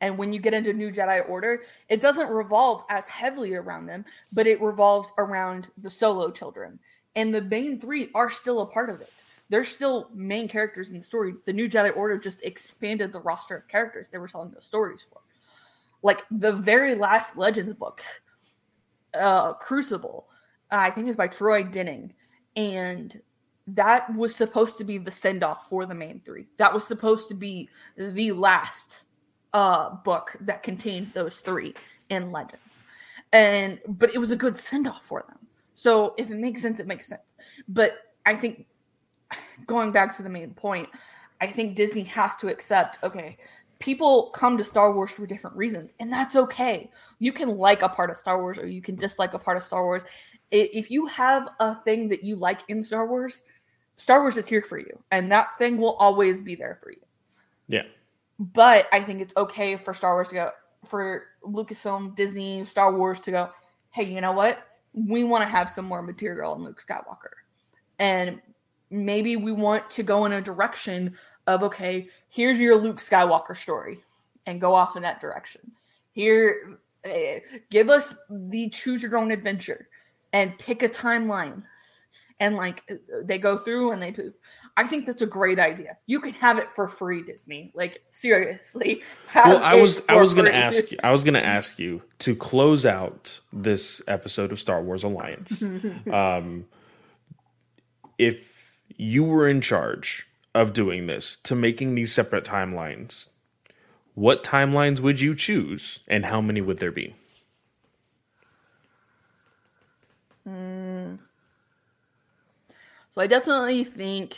And when you get into New Jedi Order, it doesn't revolve as heavily around them, but it revolves around the solo children. And the main three are still a part of it. They're still main characters in the story. The New Jedi Order just expanded the roster of characters they were telling those stories for. Like the very last Legends book, uh, Crucible, I think is by Troy Denning. And that was supposed to be the send off for the main three. That was supposed to be the last uh book that contained those three in Legends. And but it was a good send off for them. So if it makes sense, it makes sense. But I think going back to the main point, I think Disney has to accept okay, people come to Star Wars for different reasons, and that's okay. You can like a part of Star Wars or you can dislike a part of Star Wars. If you have a thing that you like in Star Wars, Star Wars is here for you, and that thing will always be there for you. Yeah. But I think it's okay for Star Wars to go, for Lucasfilm, Disney, Star Wars to go, hey, you know what? We want to have some more material on Luke Skywalker. And maybe we want to go in a direction of, okay, here's your Luke Skywalker story and go off in that direction. Here, eh, give us the choose your own adventure and pick a timeline and like they go through and they poop. I think that's a great idea. You can have it for free, Disney. Like seriously. well, I was I was gonna ask you I was gonna ask you to close out this episode of Star Wars Alliance. um, if you were in charge of doing this to making these separate timelines, what timelines would you choose and how many would there be? Mm. So I definitely think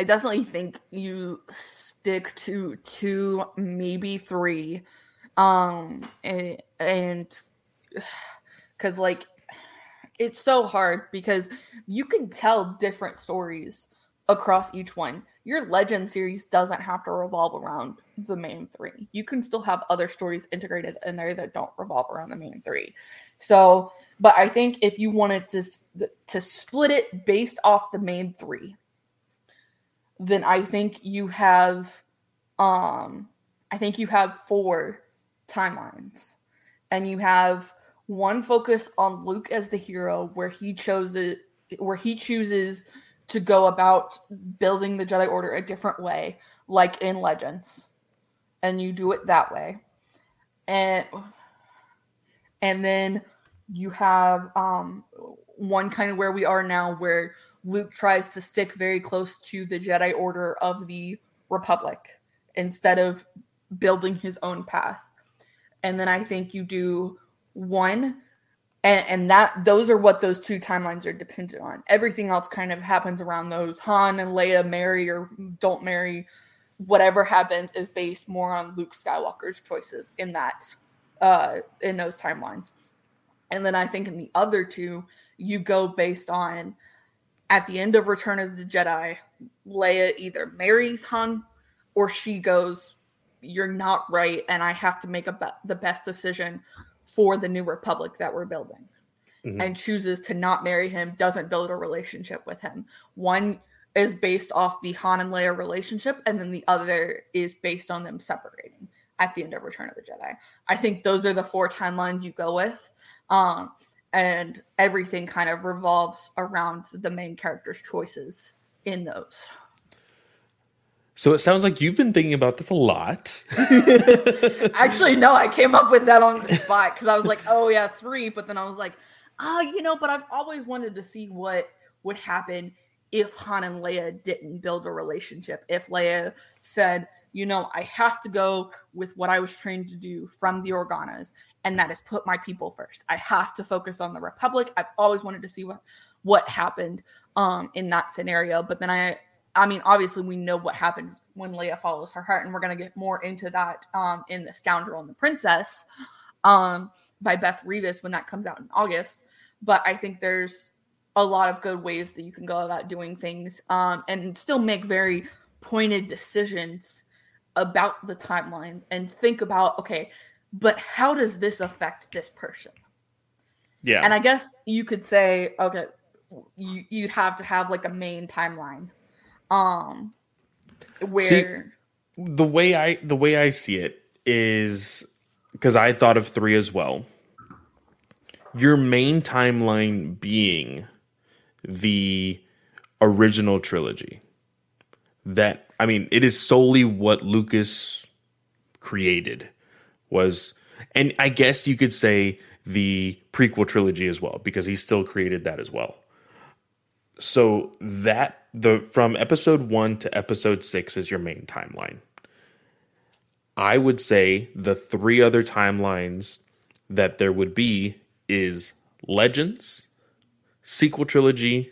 I definitely think you stick to two, maybe three. Um and, and cuz like it's so hard because you can tell different stories across each one. Your legend series doesn't have to revolve around the main three. You can still have other stories integrated in there that don't revolve around the main three. So, but I think if you wanted to to split it based off the main three, then I think you have, um, I think you have four timelines, and you have one focus on Luke as the hero, where he chose it, where he chooses to go about building the Jedi Order a different way, like in Legends, and you do it that way, and and then you have um, one kind of where we are now, where Luke tries to stick very close to the Jedi Order of the Republic instead of building his own path, and then I think you do one and, and that those are what those two timelines are dependent on. Everything else kind of happens around those. Han and Leia marry or don't marry. Whatever happens is based more on Luke Skywalker's choices in that uh in those timelines. And then I think in the other two, you go based on at the end of Return of the Jedi, Leia either marries Han or she goes, You're not right, and I have to make a be- the best decision for the new republic that we're building mm-hmm. and chooses to not marry him, doesn't build a relationship with him. One is based off the Han and Leia relationship, and then the other is based on them separating at the end of Return of the Jedi. I think those are the four timelines you go with. Um, and everything kind of revolves around the main character's choices in those. So it sounds like you've been thinking about this a lot. Actually, no, I came up with that on the spot because I was like, oh yeah, three. But then I was like, ah, oh, you know, but I've always wanted to see what would happen if Han and Leia didn't build a relationship. If Leia said, you know, I have to go with what I was trained to do from the Organas, and that is put my people first. I have to focus on the Republic. I've always wanted to see what what happened um in that scenario. But then I I mean, obviously, we know what happens when Leia follows her heart, and we're to get more into that um, in The Scoundrel and the Princess um, by Beth Revis when that comes out in August. But I think there's a lot of good ways that you can go about doing things um, and still make very pointed decisions about the timelines and think about, okay, but how does this affect this person? Yeah. And I guess you could say, okay, you, you'd have to have like a main timeline um where see, the way I the way I see it is because I thought of three as well. Your main timeline being the original trilogy. That I mean, it is solely what Lucas created was and I guess you could say the prequel trilogy as well because he still created that as well. So that the from episode 1 to episode 6 is your main timeline. I would say the three other timelines that there would be is Legends, sequel trilogy,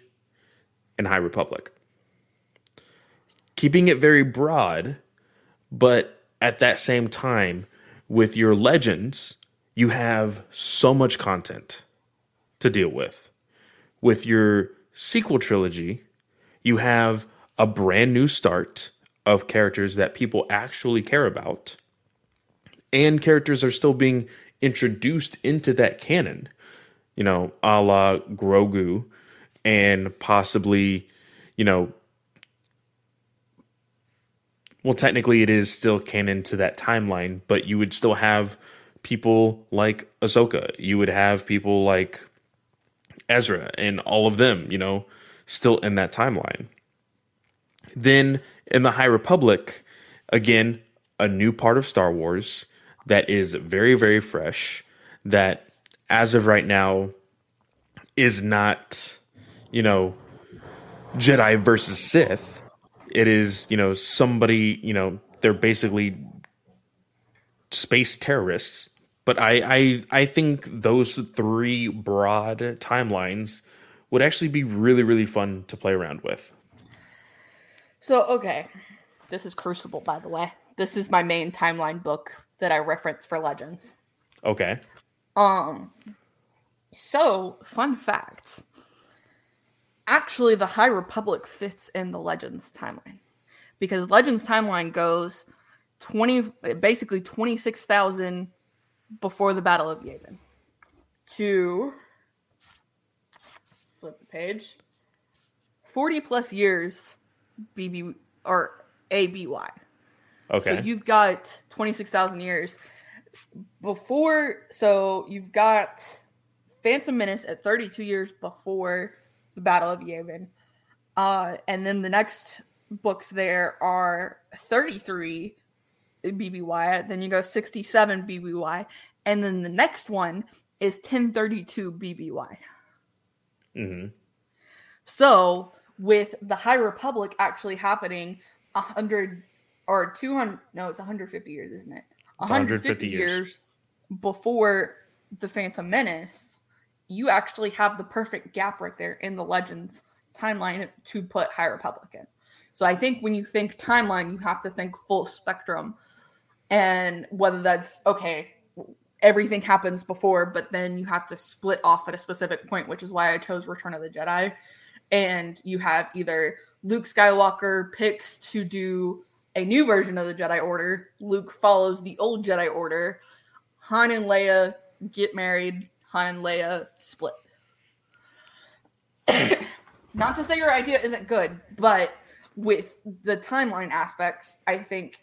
and High Republic. Keeping it very broad, but at that same time, with your Legends, you have so much content to deal with. With your sequel trilogy, you have a brand new start of characters that people actually care about, and characters are still being introduced into that canon, you know, a la Grogu, and possibly, you know, well, technically it is still canon to that timeline, but you would still have people like Ahsoka. You would have people like Ezra and all of them, you know, still in that timeline. Then in the High Republic, again, a new part of Star Wars that is very, very fresh, that as of right now is not, you know, Jedi versus Sith. It is, you know, somebody, you know, they're basically space terrorists. But I, I, I think those three broad timelines would actually be really, really fun to play around with. So, okay. This is Crucible, by the way. This is my main timeline book that I reference for Legends. Okay. Um, so, fun fact. Actually, the High Republic fits in the Legends timeline because Legends timeline goes 20, basically 26,000 before the Battle of Yavin to flip the page 40 plus years BB or ABY. Okay. So you've got 26,000 years before. So you've got Phantom Menace at 32 years before the Battle of Yavin. Uh, and then the next books there are 33 BBY. Then you go 67 BBY. And then the next one is 1032 BBY. Mm-hmm. So with the High Republic actually happening 100 or 200, no, it's 150 years, isn't it? 150 years. before the Phantom Menace, you actually have the perfect gap right there in the Legends timeline to put High Republic in. So I think when you think timeline, you have to think full spectrum. And whether that's okay, everything happens before, but then you have to split off at a specific point, which is why I chose Return of the Jedi. And you have either Luke Skywalker picks to do a new version of the Jedi Order, Luke follows the old Jedi Order, Han and Leia get married, Han and Leia split. Not to say your idea isn't good, but with the timeline aspects, I think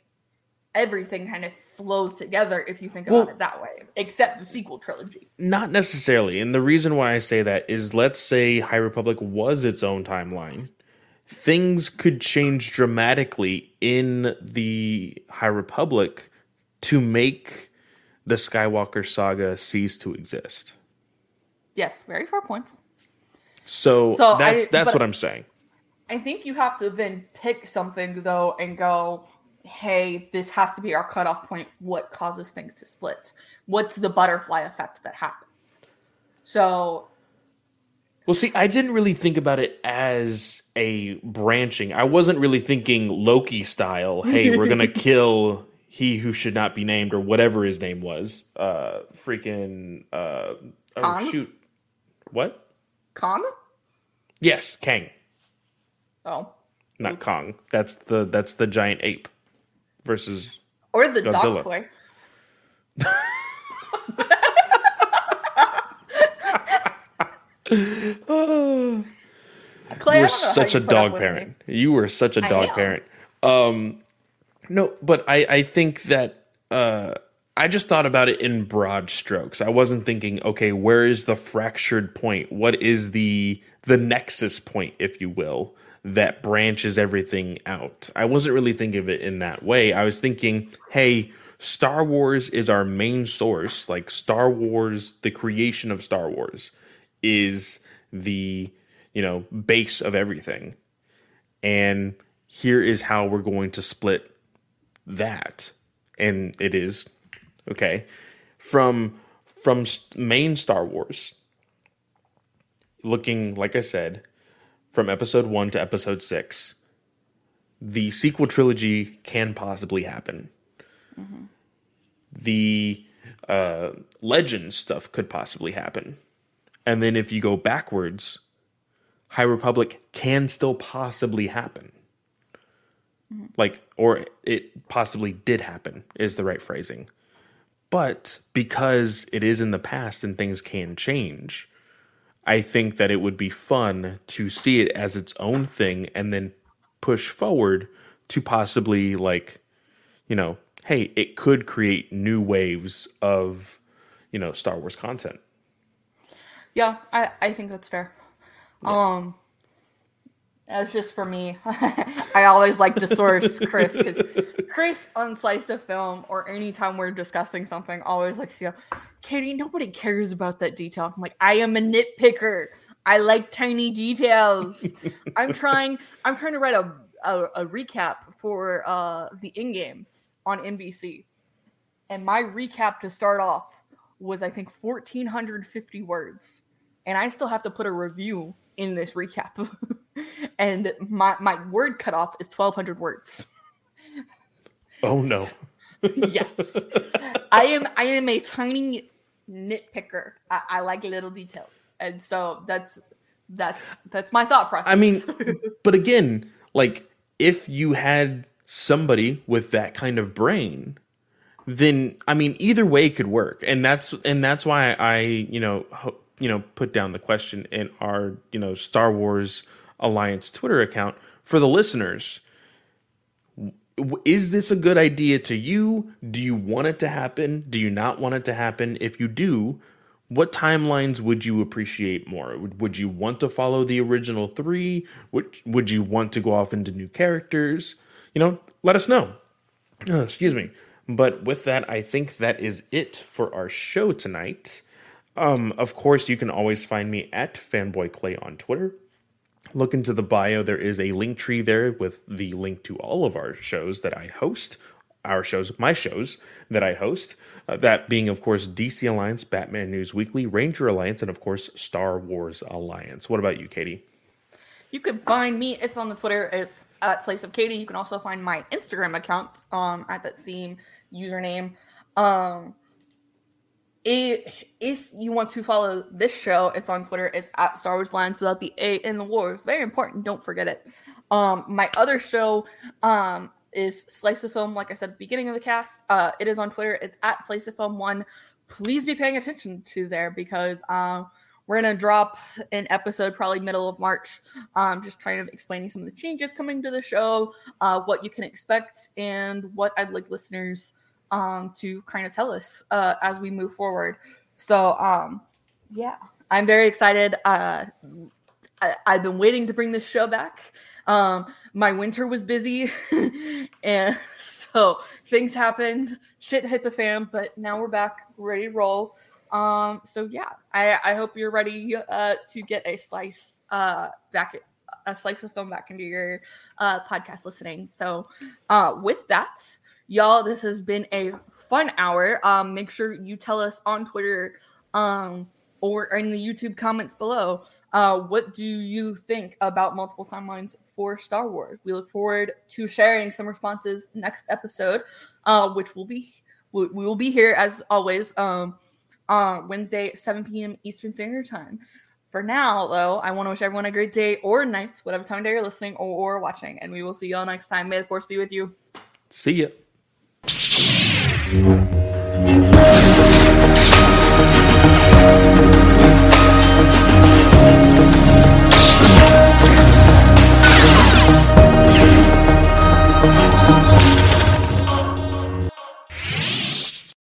everything kind of flows together if you think about Well- it that way, except the sequel trilogy. Not necessarily. And the reason why I say that is let's say High Republic was its own timeline. Things could change dramatically in the High Republic to make the Skywalker saga cease to exist. Yes, very fair points. So, So that's I- that's what I'm saying. I think you have to then pick something though and go, hey, this has to be our cutoff point. What causes things to split? What's the butterfly effect that happens? So Well, see, I didn't really think about it as a branching. I wasn't really thinking Loki style. Hey, we're gonna kill he who should not be named or whatever his name was. Uh, freaking. Uh, oh Kong? shoot, what? Kong? Yes, Kang, Oh. not Kong. That's the that's the giant ape versus Or the Godzilla. dog toy. Clay, you were don't know how such you a dog parent. You were such a dog parent. Um, no, but I I think that uh, I just thought about it in broad strokes. I wasn't thinking, okay, where is the fractured point? What is the the nexus point, if you will, that branches everything out? I wasn't really thinking of it in that way. I was thinking, hey. Star Wars is our main source. Like Star Wars, the creation of Star Wars is the you know base of everything and here is how we're going to split that and it is okay from from main star wars looking like i said from episode 1 to episode 6 the sequel trilogy can possibly happen the uh, legend stuff could possibly happen and then if you go backwards, High Republic can still possibly happen. Like, or it possibly did happen, is the right phrasing. But because it is in the past and things can change, I think that it would be fun to see it as its own thing and then push forward to possibly, like, you know, hey, it could create new waves of, you know, Star Wars content. Yeah, I, I think that's fair. Um, that's just for me. I always like to source Chris because Chris on Slice of Film or anytime we're discussing something always likes to go, Katie, nobody cares about that detail. I'm like, I am a nitpicker. I like tiny details. I'm trying. I'm trying to write a a, a recap for uh, the in game on NBC, and my recap to start off was I think 1,450 words, and I still have to put a review in this recap, and my my word cutoff is 1,200 words. Oh no. yes, I am. I am a tiny nitpicker. I, I like little details, and so that's that's that's my thought process. I mean, but again, like if you had somebody with that kind of brain, then I mean, either way could work, and that's and that's why I you know ho- you know put down the question in our you know Star Wars Alliance Twitter account for the listeners. Is this a good idea to you? Do you want it to happen? Do you not want it to happen? If you do, what timelines would you appreciate more? Would, would you want to follow the original three? Would, would you want to go off into new characters? You know, let us know. Uh, excuse me. But with that, I think that is it for our show tonight. Um, of course, you can always find me at Fanboy Clay on Twitter. Look into the bio. There is a Linktree there with the link to all of our shows that I host. Our shows, my shows that I host. Uh, that being, of course, DC Alliance, Batman News Weekly, Ranger Alliance, and of course, Star Wars Alliance. What about you, Katie? You can find me. It's on the Twitter. It's at Slice of Katie. You can also find my Instagram account um, at that same username. Um, if, if you want to follow this show, it's on Twitter. It's at Star Wars Alliance without the A in the war. It's Very important. Don't forget it. Um, my other show um, is Slice of Film. Like I said at the beginning of the cast, uh, it is on Twitter. It's at Slice of Film One. Please be paying attention to there because um, we're gonna drop an episode probably middle of March, um, just kind of explaining some of the changes coming to the show, uh, what you can expect, and what I'd like listeners um, to kind of tell us uh, as we move forward. So um, yeah, I'm very excited. Uh, I, I've been waiting to bring this show back. Um, my winter was busy, and so things happened. Shit hit the fan, but now we're back, ready to roll. Um, so yeah, I, I hope you're ready uh, to get a slice uh, back, a slice of film back into your uh, podcast listening. So uh, with that, y'all, this has been a fun hour. Um, make sure you tell us on Twitter um, or in the YouTube comments below. Uh, what do you think about multiple timelines for Star Wars? We look forward to sharing some responses next episode, uh, which will be we will be here as always um, on Wednesday, 7 p.m. Eastern Standard Time. For now, though, I want to wish everyone a great day or night, whatever time of day you're listening or, or watching, and we will see y'all next time. May the force be with you. See ya. Mm-hmm.